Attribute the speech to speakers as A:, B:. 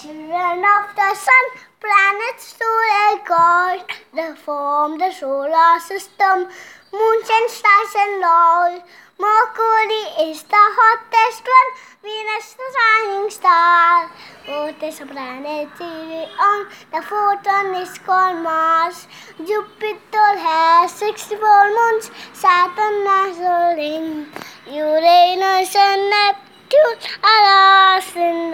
A: children of the sun, planets do they God, they form the solar system, moons and stars and all. Mercury is the hottest one, Venus the shining star. Earth is a planet on, the fourth one is called Mars. Jupiter has 64 moons, Saturn has a ring. Uranus and Neptune are last in.